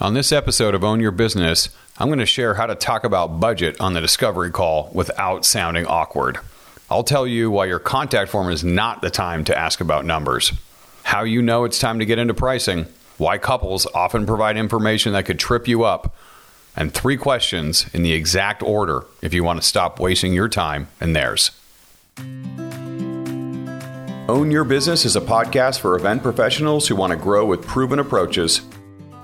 On this episode of Own Your Business, I'm going to share how to talk about budget on the discovery call without sounding awkward. I'll tell you why your contact form is not the time to ask about numbers, how you know it's time to get into pricing, why couples often provide information that could trip you up, and three questions in the exact order if you want to stop wasting your time and theirs. Own Your Business is a podcast for event professionals who want to grow with proven approaches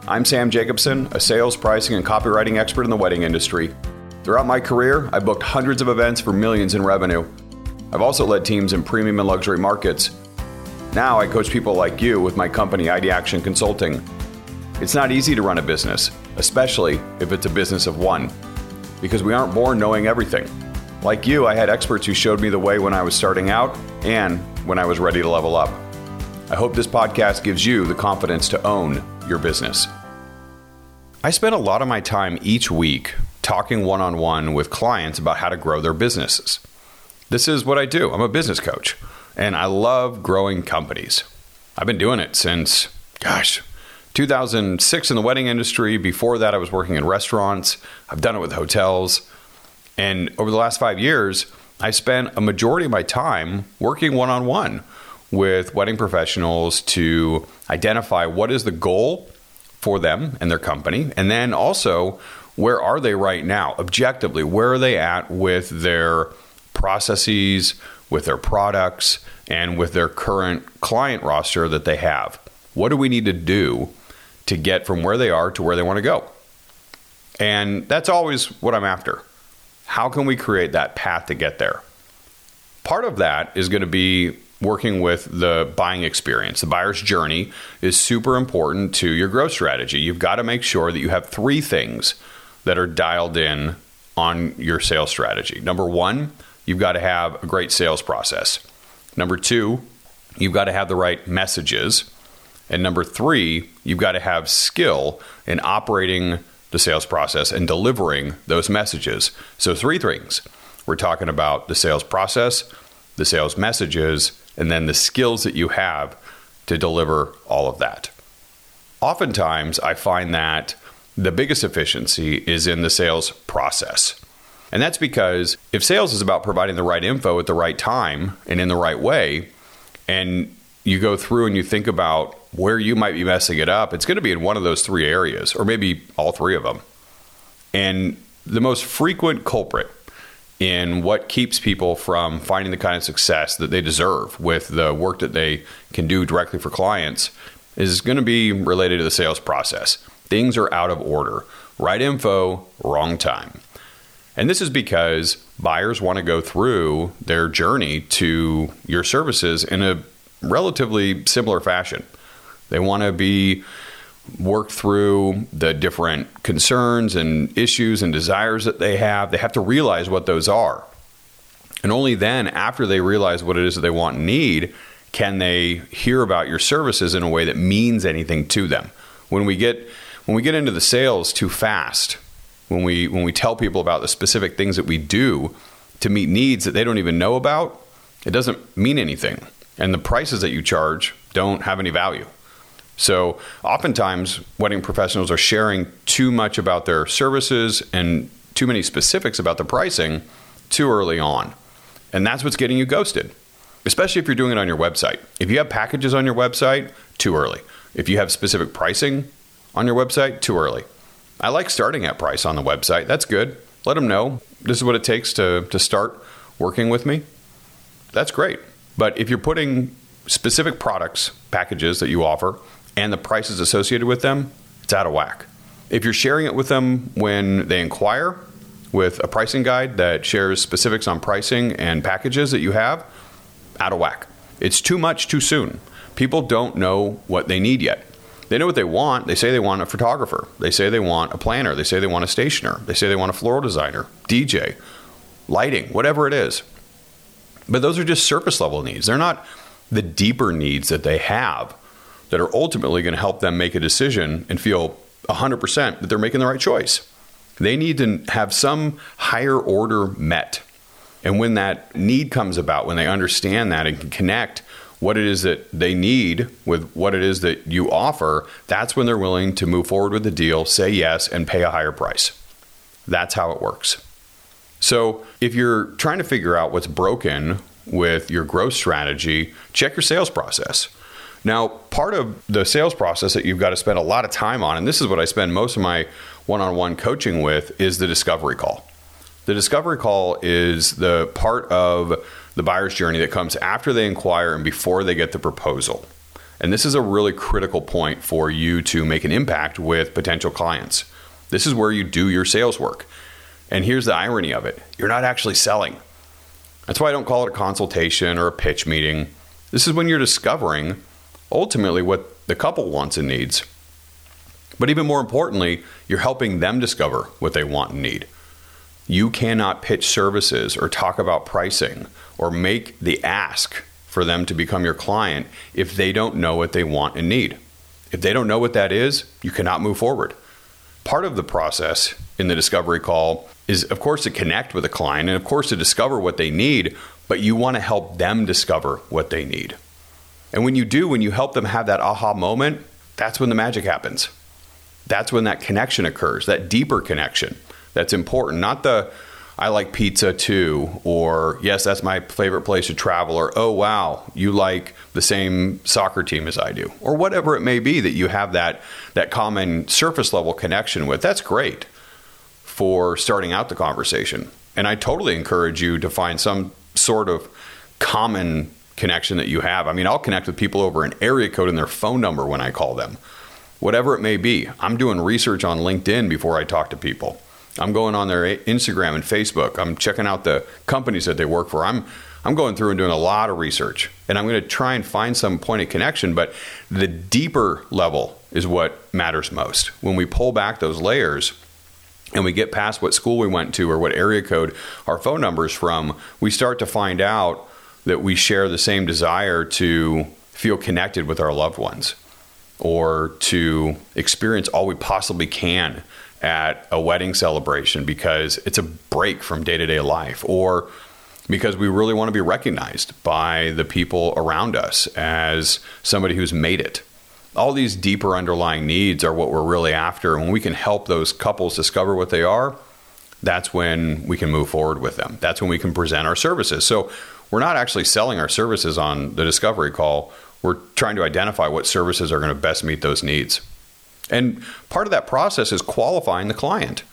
I'm Sam Jacobson, a sales, pricing, and copywriting expert in the wedding industry. Throughout my career, I've booked hundreds of events for millions in revenue. I've also led teams in premium and luxury markets. Now I coach people like you with my company, ID Action Consulting. It's not easy to run a business, especially if it's a business of one, because we aren't born knowing everything. Like you, I had experts who showed me the way when I was starting out and when I was ready to level up. I hope this podcast gives you the confidence to own your business. I spend a lot of my time each week talking one on one with clients about how to grow their businesses. This is what I do. I'm a business coach and I love growing companies. I've been doing it since, gosh, 2006 in the wedding industry. Before that, I was working in restaurants. I've done it with hotels. And over the last five years, I spent a majority of my time working one on one with wedding professionals to identify what is the goal for them and their company, and then also where are they right now objectively? Where are they at with their processes, with their products, and with their current client roster that they have? What do we need to do to get from where they are to where they want to go? And that's always what I'm after. How can we create that path to get there? Part of that is going to be working with the buying experience. The buyer's journey is super important to your growth strategy. You've got to make sure that you have three things that are dialed in on your sales strategy. Number one, you've got to have a great sales process. Number two, you've got to have the right messages. And number three, you've got to have skill in operating the sales process and delivering those messages. So, three things. We're talking about the sales process, the sales messages, and then the skills that you have to deliver all of that. Oftentimes, I find that the biggest efficiency is in the sales process. And that's because if sales is about providing the right info at the right time and in the right way, and you go through and you think about where you might be messing it up, it's going to be in one of those three areas, or maybe all three of them. And the most frequent culprit in what keeps people from finding the kind of success that they deserve with the work that they can do directly for clients is going to be related to the sales process. Things are out of order. Right info, wrong time. And this is because buyers want to go through their journey to your services in a relatively similar fashion. They want to be work through the different concerns and issues and desires that they have. They have to realize what those are. And only then, after they realize what it is that they want and need, can they hear about your services in a way that means anything to them. When we get when we get into the sales too fast, when we when we tell people about the specific things that we do to meet needs that they don't even know about, it doesn't mean anything. And the prices that you charge don't have any value. So, oftentimes, wedding professionals are sharing too much about their services and too many specifics about the pricing too early on. And that's what's getting you ghosted, especially if you're doing it on your website. If you have packages on your website, too early. If you have specific pricing on your website, too early. I like starting at price on the website. That's good. Let them know this is what it takes to, to start working with me. That's great. But if you're putting specific products, packages that you offer, and the prices associated with them, it's out of whack. If you're sharing it with them when they inquire with a pricing guide that shares specifics on pricing and packages that you have, out of whack. It's too much too soon. People don't know what they need yet. They know what they want. They say they want a photographer. They say they want a planner. They say they want a stationer. They say they want a floral designer, DJ, lighting, whatever it is. But those are just surface level needs. They're not the deeper needs that they have that are ultimately going to help them make a decision and feel 100% that they're making the right choice. They need to have some higher order met. And when that need comes about, when they understand that and can connect what it is that they need with what it is that you offer, that's when they're willing to move forward with the deal, say yes, and pay a higher price. That's how it works. So, if you're trying to figure out what's broken with your growth strategy, check your sales process. Now, part of the sales process that you've got to spend a lot of time on, and this is what I spend most of my one on one coaching with, is the discovery call. The discovery call is the part of the buyer's journey that comes after they inquire and before they get the proposal. And this is a really critical point for you to make an impact with potential clients. This is where you do your sales work. And here's the irony of it you're not actually selling. That's why I don't call it a consultation or a pitch meeting. This is when you're discovering ultimately what the couple wants and needs. But even more importantly, you're helping them discover what they want and need. You cannot pitch services or talk about pricing or make the ask for them to become your client if they don't know what they want and need. If they don't know what that is, you cannot move forward. Part of the process in the discovery call is, of course, to connect with a client and, of course, to discover what they need, but you want to help them discover what they need. And when you do, when you help them have that aha moment, that's when the magic happens. That's when that connection occurs, that deeper connection that's important, not the I like pizza too, or yes, that's my favorite place to travel, or oh wow, you like the same soccer team as I do, or whatever it may be that you have that that common surface level connection with. That's great for starting out the conversation. And I totally encourage you to find some sort of common connection that you have. I mean, I'll connect with people over an area code and their phone number when I call them. Whatever it may be. I'm doing research on LinkedIn before I talk to people. I'm going on their Instagram and Facebook. I'm checking out the companies that they work for. I'm I'm going through and doing a lot of research, and I'm going to try and find some point of connection. But the deeper level is what matters most. When we pull back those layers and we get past what school we went to or what area code our phone number is from, we start to find out that we share the same desire to feel connected with our loved ones or to experience all we possibly can at a wedding celebration because it's a break from day to day life, or because we really want to be recognized by the people around us as somebody who's made it. All these deeper underlying needs are what we're really after. And when we can help those couples discover what they are, that's when we can move forward with them. That's when we can present our services. So we're not actually selling our services on the discovery call. We're trying to identify what services are going to best meet those needs. And part of that process is qualifying the client.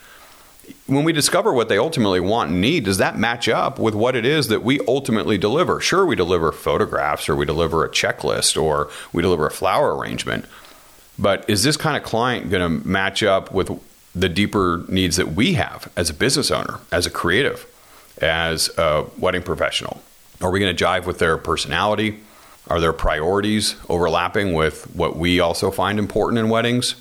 When we discover what they ultimately want and need, does that match up with what it is that we ultimately deliver? Sure, we deliver photographs or we deliver a checklist or we deliver a flower arrangement. But is this kind of client going to match up with the deeper needs that we have as a business owner, as a creative, as a wedding professional? Are we going to jive with their personality? Are their priorities overlapping with what we also find important in weddings?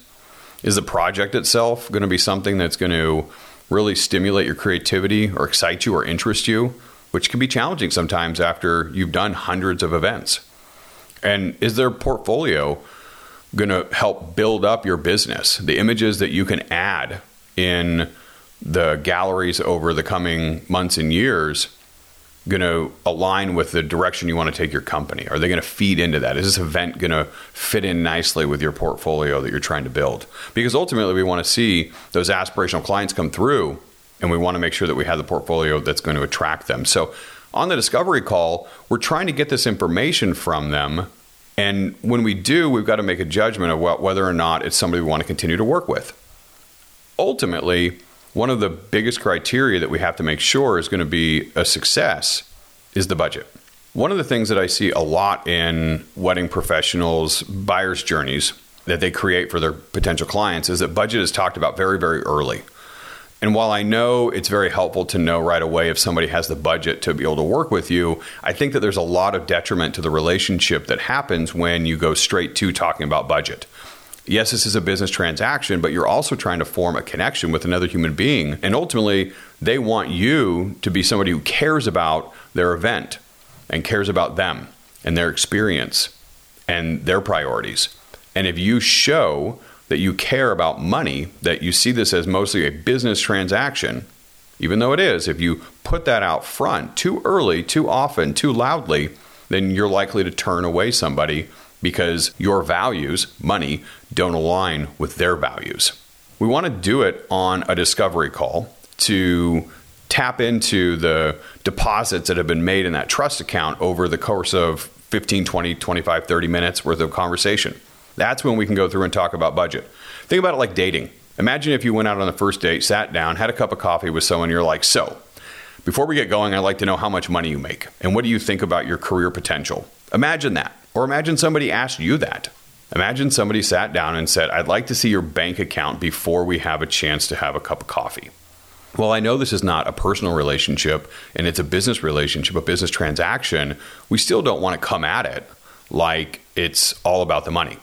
Is the project itself going to be something that's going to really stimulate your creativity or excite you or interest you, which can be challenging sometimes after you've done hundreds of events? And is their portfolio going to help build up your business? The images that you can add in the galleries over the coming months and years going to align with the direction you want to take your company? Are they going to feed into that? Is this event going to fit in nicely with your portfolio that you're trying to build? Because ultimately, we want to see those aspirational clients come through, and we want to make sure that we have the portfolio that's going to attract them. So, on the discovery call, we're trying to get this information from them. And when we do, we've got to make a judgment of whether or not it's somebody we want to continue to work with. Ultimately, one of the biggest criteria that we have to make sure is going to be a success is the budget. One of the things that I see a lot in wedding professionals' buyer's journeys that they create for their potential clients is that budget is talked about very, very early. And while I know it's very helpful to know right away if somebody has the budget to be able to work with you, I think that there's a lot of detriment to the relationship that happens when you go straight to talking about budget yes, this is a business transaction, but you're also trying to form a connection with another human being. And ultimately, they want you to be somebody who cares about their event and cares about them and their experience and their priorities. And if you show that you care about money, that you see this as mostly a business transaction, even though it is, if you put that out front too early, too often, too loudly, then you're likely to turn away somebody because your values, money, don't align with their values. We want to do it on a discovery call to tap into the deposits that have been made in that trust account over the course of 15, 20, 25, 30 minutes worth of conversation. That's when we can go through and talk about budget. Think about it like dating. Imagine if you went out on the first date, sat down, had a cup of coffee with someone, you're like, So, before we get going, I'd like to know how much money you make and what do you think about your career potential. Imagine that. Or imagine somebody asked you that. Imagine somebody sat down and said, I'd like to see your bank account before we have a chance to have a cup of coffee. Well, I know this is not a personal relationship and it's a business relationship, a business transaction. We still don't want to come at it like it's all about the money.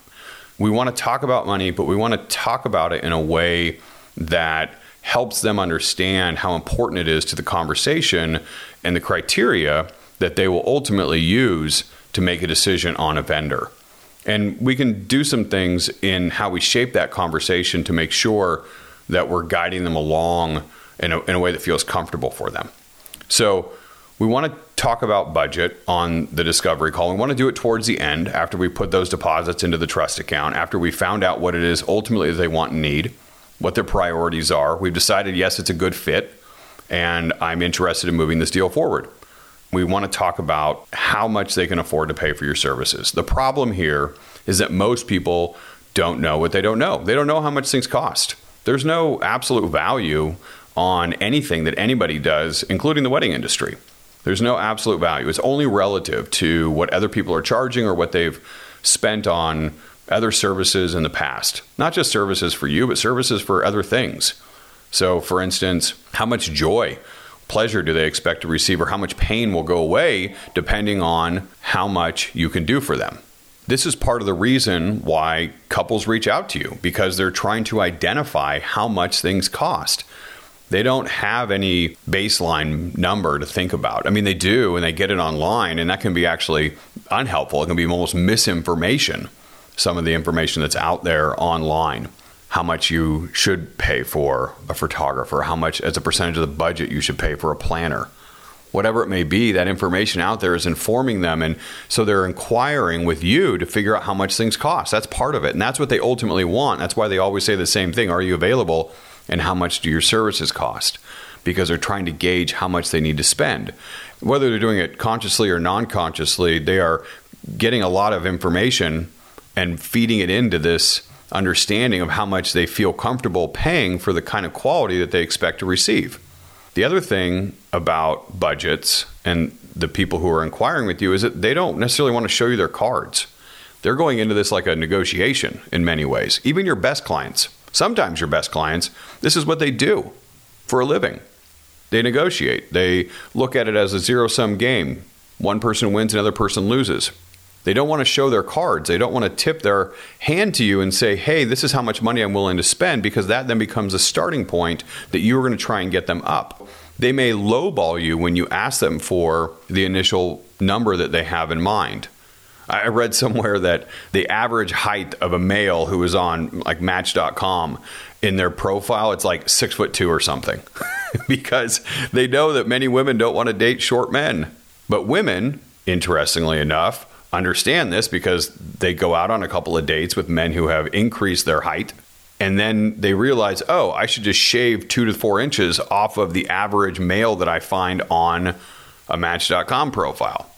We want to talk about money, but we want to talk about it in a way that helps them understand how important it is to the conversation and the criteria that they will ultimately use to make a decision on a vendor. And we can do some things in how we shape that conversation to make sure that we're guiding them along in a, in a way that feels comfortable for them. So, we want to talk about budget on the discovery call. We want to do it towards the end after we put those deposits into the trust account, after we found out what it is ultimately they want and need, what their priorities are. We've decided, yes, it's a good fit, and I'm interested in moving this deal forward. We want to talk about how much they can afford to pay for your services. The problem here is that most people don't know what they don't know. They don't know how much things cost. There's no absolute value on anything that anybody does, including the wedding industry. There's no absolute value. It's only relative to what other people are charging or what they've spent on other services in the past. Not just services for you, but services for other things. So, for instance, how much joy, pleasure do they expect to receive, or how much pain will go away depending on how much you can do for them? This is part of the reason why couples reach out to you because they're trying to identify how much things cost they don't have any baseline number to think about. I mean, they do, and they get it online, and that can be actually unhelpful. It can be almost misinformation, some of the information that's out there online. How much you should pay for a photographer, how much as a percentage of the budget you should pay for a planner. Whatever it may be, that information out there is informing them. And so they're inquiring with you to figure out how much things cost. That's part of it. And that's what they ultimately want. That's why they always say the same thing Are you available? and how much do your services cost because they're trying to gauge how much they need to spend. Whether they're doing it consciously or non consciously, they are getting a lot of information and feeding it into this understanding of how much they feel comfortable paying for the kind of quality that they expect to receive. The other thing about budgets and the people who are inquiring with you is that they don't necessarily want to show you their cards. They're going into this like a negotiation in many ways, even your best clients sometimes your best clients, this is what they do for a living. They negotiate, they look at it as a zero sum game. One person wins, another person loses. They don't want to show their cards. They don't want to tip their hand to you and say, hey, this is how much money I'm willing to spend, because that then becomes a starting point that you're going to try and get them up. They may lowball you when you ask them for the initial number that they have in mind. I read somewhere that the average height of a male who is on like Match.com in their profile, it's like six foot two or something, because they know that many women don't want to date short men. But women, interestingly enough, understand this because they go out on a couple of dates with men who have increased their height. And then they realize, oh, I should just shave two to four inches off of the average male that I find on a Match.com profile.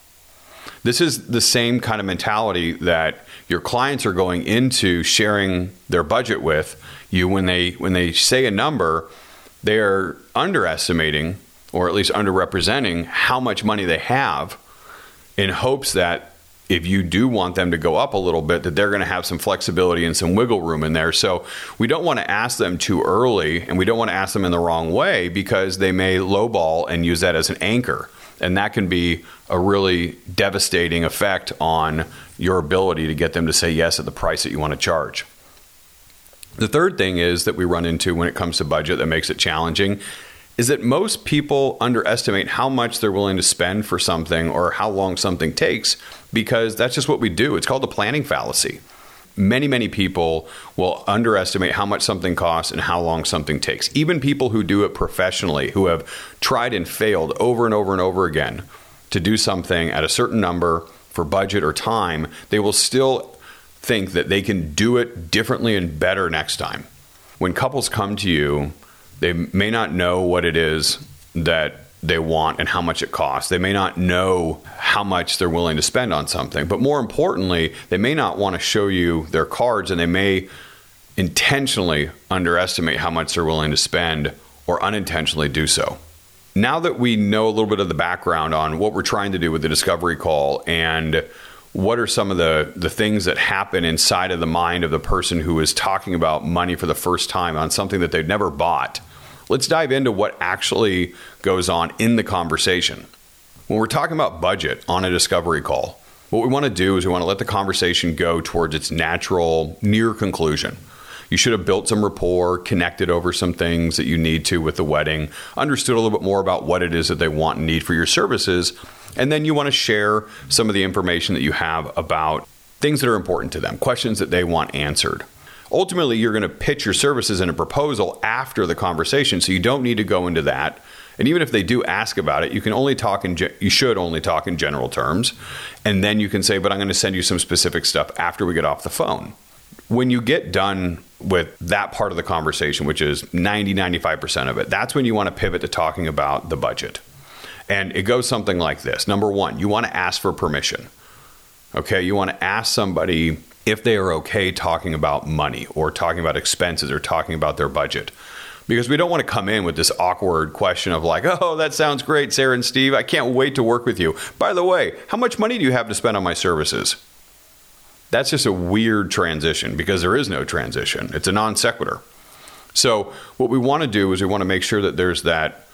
This is the same kind of mentality that your clients are going into sharing their budget with you when they when they say a number, they are underestimating or at least underrepresenting how much money they have in hopes that if you do want them to go up a little bit that they're going to have some flexibility and some wiggle room in there so we don't want to ask them too early and we don't want to ask them in the wrong way because they may lowball and use that as an anchor and that can be a really devastating effect on your ability to get them to say yes at the price that you want to charge. The third thing is that we run into when it comes to budget that makes it challenging is that most people underestimate how much they're willing to spend for something or how long something takes because that's just what we do. It's called the planning fallacy many, many people will underestimate how much something costs and how long something takes. Even people who do it professionally, who have tried and failed over and over and over again to do something at a certain number for budget or time, they will still think that they can do it differently and better next time. When couples come to you, they may not know what it is that they want and how much it costs. They may not know how much they're willing to spend on something, but more importantly, they may not want to show you their cards and they may intentionally underestimate how much they're willing to spend or unintentionally do so. Now that we know a little bit of the background on what we're trying to do with the discovery call and what are some of the, the things that happen inside of the mind of the person who is talking about money for the first time on something that they've never bought, let's dive into what actually goes on in the conversation. When we're talking about budget on a discovery call, what we want to do is we want to let the conversation go towards its natural near conclusion. You should have built some rapport, connected over some things that you need to with the wedding, understood a little bit more about what it is that they want and need for your services, and then you want to share some of the information that you have about things that are important to them, questions that they want answered. Ultimately, you're going to pitch your services in a proposal after the conversation, so you don't need to go into that. And even if they do ask about it, you can only talk in you should only talk in general terms, and then you can say, "But I'm going to send you some specific stuff after we get off the phone." When you get done with that part of the conversation, which is 90, 95% of it, that's when you want to pivot to talking about the budget. And it goes something like this Number one, you want to ask for permission. Okay, you want to ask somebody if they are okay talking about money or talking about expenses or talking about their budget. Because we don't want to come in with this awkward question of, like, oh, that sounds great, Sarah and Steve. I can't wait to work with you. By the way, how much money do you have to spend on my services? That's just a weird transition because there is no transition. It's a non sequitur. So what we want to do is we want to make sure that there's that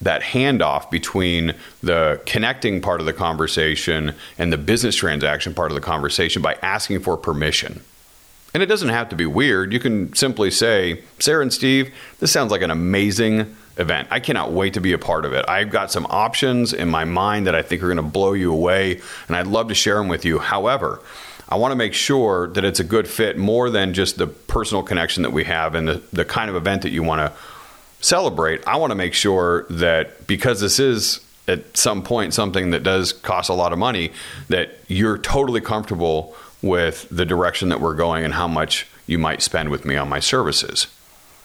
that handoff between the connecting part of the conversation and the business transaction part of the conversation by asking for permission. And it doesn't have to be weird. You can simply say, Sarah and Steve, this sounds like an amazing event. I cannot wait to be a part of it. I've got some options in my mind that I think are going to blow you away, and I'd love to share them with you. However, I want to make sure that it's a good fit more than just the personal connection that we have and the, the kind of event that you want to celebrate. I want to make sure that because this is at some point something that does cost a lot of money, that you're totally comfortable with the direction that we're going and how much you might spend with me on my services.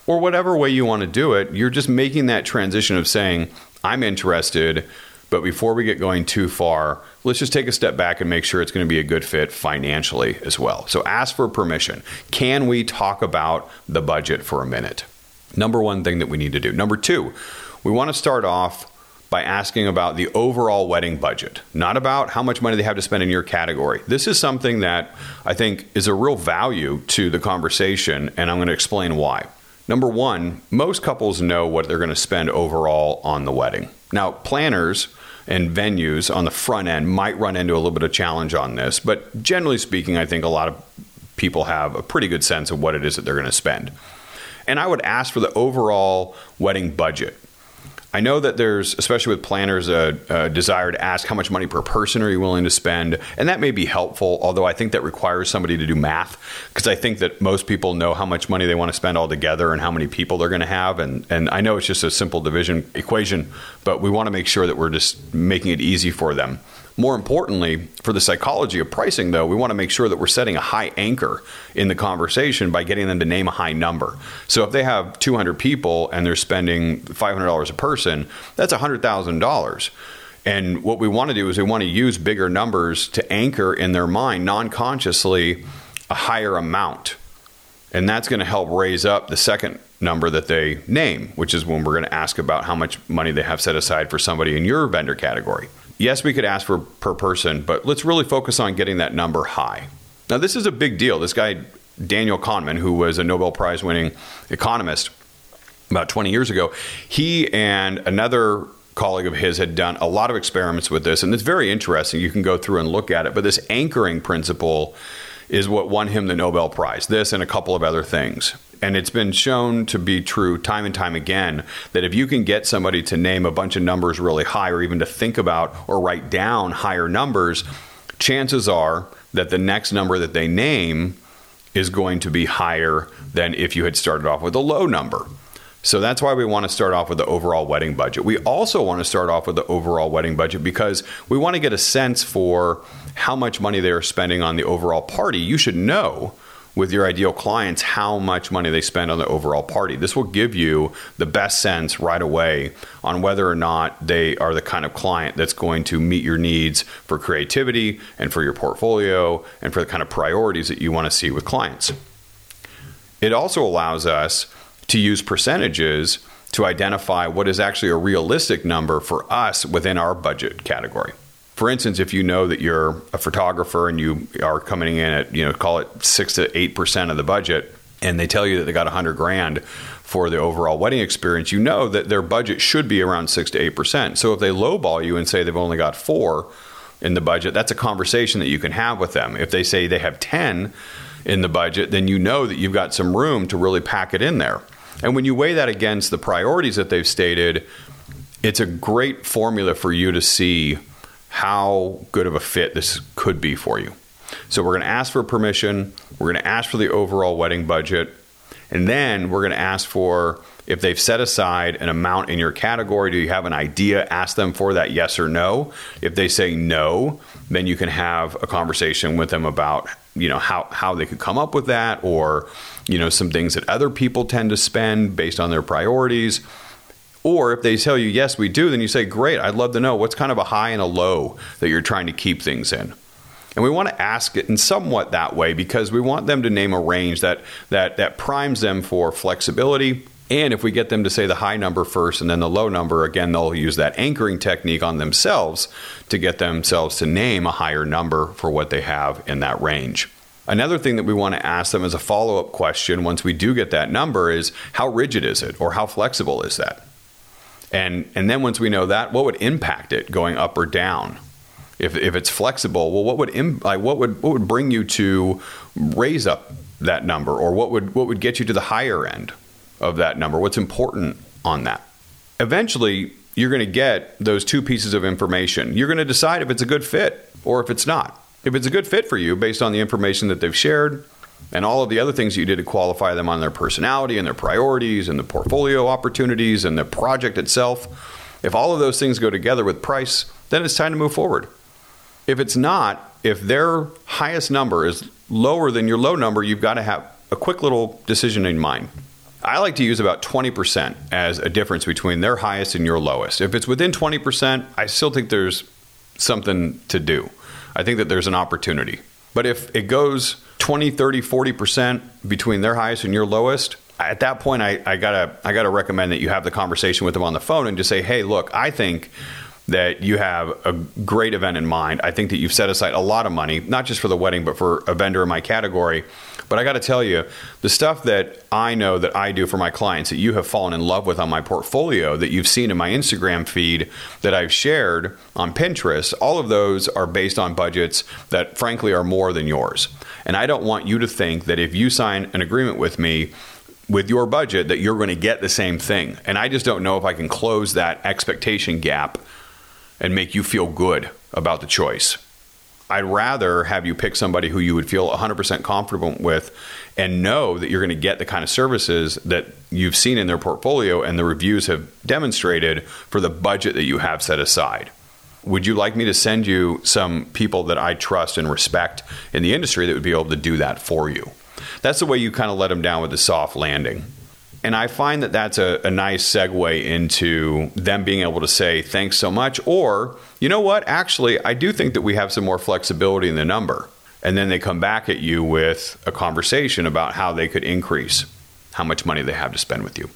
Or whatever way you want to do it, you're just making that transition of saying, I'm interested but before we get going too far, let's just take a step back and make sure it's going to be a good fit financially as well. So ask for permission. Can we talk about the budget for a minute? Number one thing that we need to do. Number two, we want to start off by asking about the overall wedding budget, not about how much money they have to spend in your category. This is something that I think is a real value to the conversation, and I'm going to explain why. Number one, most couples know what they're going to spend overall on the wedding. Now, planners and venues on the front end might run into a little bit of challenge on this, but generally speaking, I think a lot of people have a pretty good sense of what it is that they're going to spend. And I would ask for the overall wedding budget. I know that there's, especially with planners, a, a, desire to ask how much money per person are you willing to spend, and that may be helpful. Although I think that requires somebody to do math, because I think that most people know how much money they want to spend altogether and how many people they're going to have, and and I know it's just a simple division equation, but we want to make sure that we're just making it easy for them. More importantly, for the psychology of pricing, though, we want to make sure that we're setting a high anchor in the conversation by getting them to name a high number. So if they have 200 people and they're spending $500 a person, that's $100,000. And what we want to do is we want to use bigger numbers to anchor in their mind non consciously a higher amount. And that's going to help raise up the second number that they name, which is when we're going to ask about how much money they have set aside for somebody in your vendor category yes, we could ask for per person, but let's really focus on getting that number high. Now, this is a big deal. This guy, Daniel Kahneman, who was a Nobel Prize winning economist about 20 years ago, he and another colleague of his had done a lot of experiments with this, and it's very interesting. You can go through and look at it, but this anchoring principle is what won him the Nobel Prize, this and a couple of other things. And it's been shown to be true time and time again that if you can get somebody to name a bunch of numbers really high or even to think about or write down higher numbers, chances are that the next number that they name is going to be higher than if you had started off with a low number. So that's why we want to start off with the overall wedding budget. We also want to start off with the overall wedding budget because we want to get a sense for how much money they are spending on the overall party. You should know with your ideal clients how much money they spend on the overall party. This will give you the best sense right away on whether or not they are the kind of client that's going to meet your needs for creativity and for your portfolio and for the kind of priorities that you want to see with clients. It also allows us to use percentages to identify what is actually a realistic number for us within our budget category. For instance, if you know that you're a photographer and you are coming in at, you know, call it 6 to 8% of the budget and they tell you that they got a 100 grand for the overall wedding experience, you know that their budget should be around 6 to 8%. So if they lowball you and say they've only got 4 in the budget, that's a conversation that you can have with them. If they say they have 10 in the budget, then you know that you've got some room to really pack it in there. And when you weigh that against the priorities that they've stated, it's a great formula for you to see how good of a fit this could be for you. So we're going to ask for permission, we're going to ask for the overall wedding budget, and then we're going to ask for if they've set aside an amount in your category, do you have an idea? Ask them for that yes or no. If they say no, then you can have a conversation with them about you know how how they could come up with that or you know some things that other people tend to spend based on their priorities or if they tell you yes we do then you say great i'd love to know what's kind of a high and a low that you're trying to keep things in and we want to ask it in somewhat that way because we want them to name a range that that that primes them for flexibility and if we get them to say the high number first and then the low number, again, they'll use that anchoring technique on themselves to get themselves to name a higher number for what they have in that range. Another thing that we want to ask them as a follow up question once we do get that number is how rigid is it or how flexible is that? And, and then once we know that, what would impact it going up or down? If, if it's flexible, well, what would Im- like what would what would bring you to raise up that number, or what would what would get you to the higher end? of that number, what's important on that. Eventually, you're going to get those two pieces of information. You're going to decide if it's a good fit or if it's not. If it's a good fit for you based on the information that they've shared and all of the other things that you did to qualify them on their personality and their priorities and the portfolio opportunities and the project itself, if all of those things go together with price, then it's time to move forward. If it's not, if their highest number is lower than your low number, you've got to have a quick little decision in mind. I like to use about 20% as a difference between their highest and your lowest. If it's within 20%, I still think there's something to do. I think that there's an opportunity. But if it goes 20, 30, 40% between their highest and your lowest, at that point I, I gotta I gotta recommend that you have the conversation with them on the phone and just say, hey, look, I think that you have a great event in mind. I think that you've set aside a lot of money, not just for the wedding, but for a vendor in my category. But I got to tell you, the stuff that I know that I do for my clients that you have fallen in love with on my portfolio, that you've seen in my Instagram feed, that I've shared on Pinterest, all of those are based on budgets that frankly are more than yours. And I don't want you to think that if you sign an agreement with me, with your budget that you're going to get the same thing. And I just don't know if I can close that expectation gap and make you feel good about the choice. I'd rather have you pick somebody who you would feel 100% comfortable with and know that you're going to get the kind of services that you've seen in their portfolio and the reviews have demonstrated for the budget that you have set aside. Would you like me to send you some people that I trust and respect in the industry that would be able to do that for you? That's the way you kind of let them down with the soft landing. And I find that that's a, a, nice segue into them being able to say, thanks so much. Or, you know what? Actually, I do think that we have some more flexibility in the number. And then they come back at you with a conversation about how they could increase how much money they have to spend with you.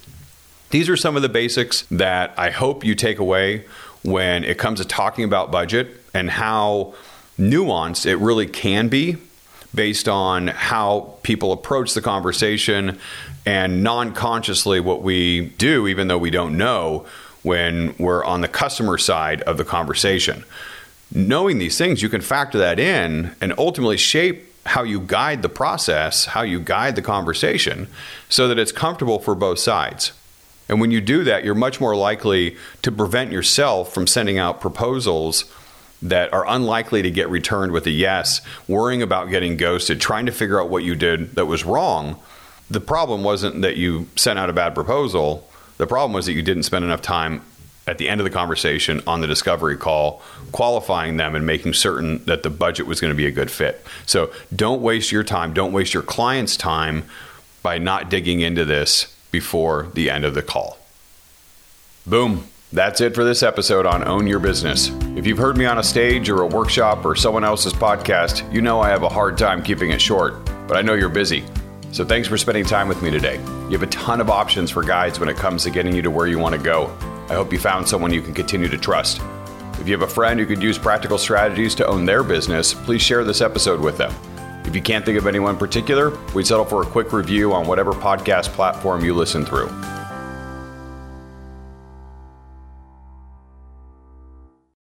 These are some of the basics that I hope you take away when it comes to talking about budget and how nuanced it really can be based on how people approach the conversation and non consciously what we do, even though we don't know when we're on the customer side of the conversation. Knowing these things, you can factor that in and ultimately shape how you guide the process, how you guide the conversation, so that it's comfortable for both sides. And when you do that, you're much more likely to prevent yourself from sending out proposals that are unlikely to get returned with a yes, worrying about getting ghosted, trying to figure out what you did that was wrong the problem wasn't that you sent out a bad proposal. The problem was that you didn't spend enough time at the end of the conversation on the discovery call, qualifying them and making certain that the budget was going to be a good fit. So don't waste your time, don't waste your client's time by not digging into this before the end of the call. Boom. That's it for this episode on Own Your Business. If you've heard me on a stage or a workshop or someone else's podcast, you know I have a hard time keeping it short, but I know you're busy. So thanks for spending time with me today. You have a ton of options for guides when it comes to getting you to where you want to go. I hope you found someone you can continue to trust. If you have a friend who could use practical strategies to own their business, please share this episode with them. If you can't think of anyone in particular, we'd settle for a quick review on whatever podcast platform you listen through.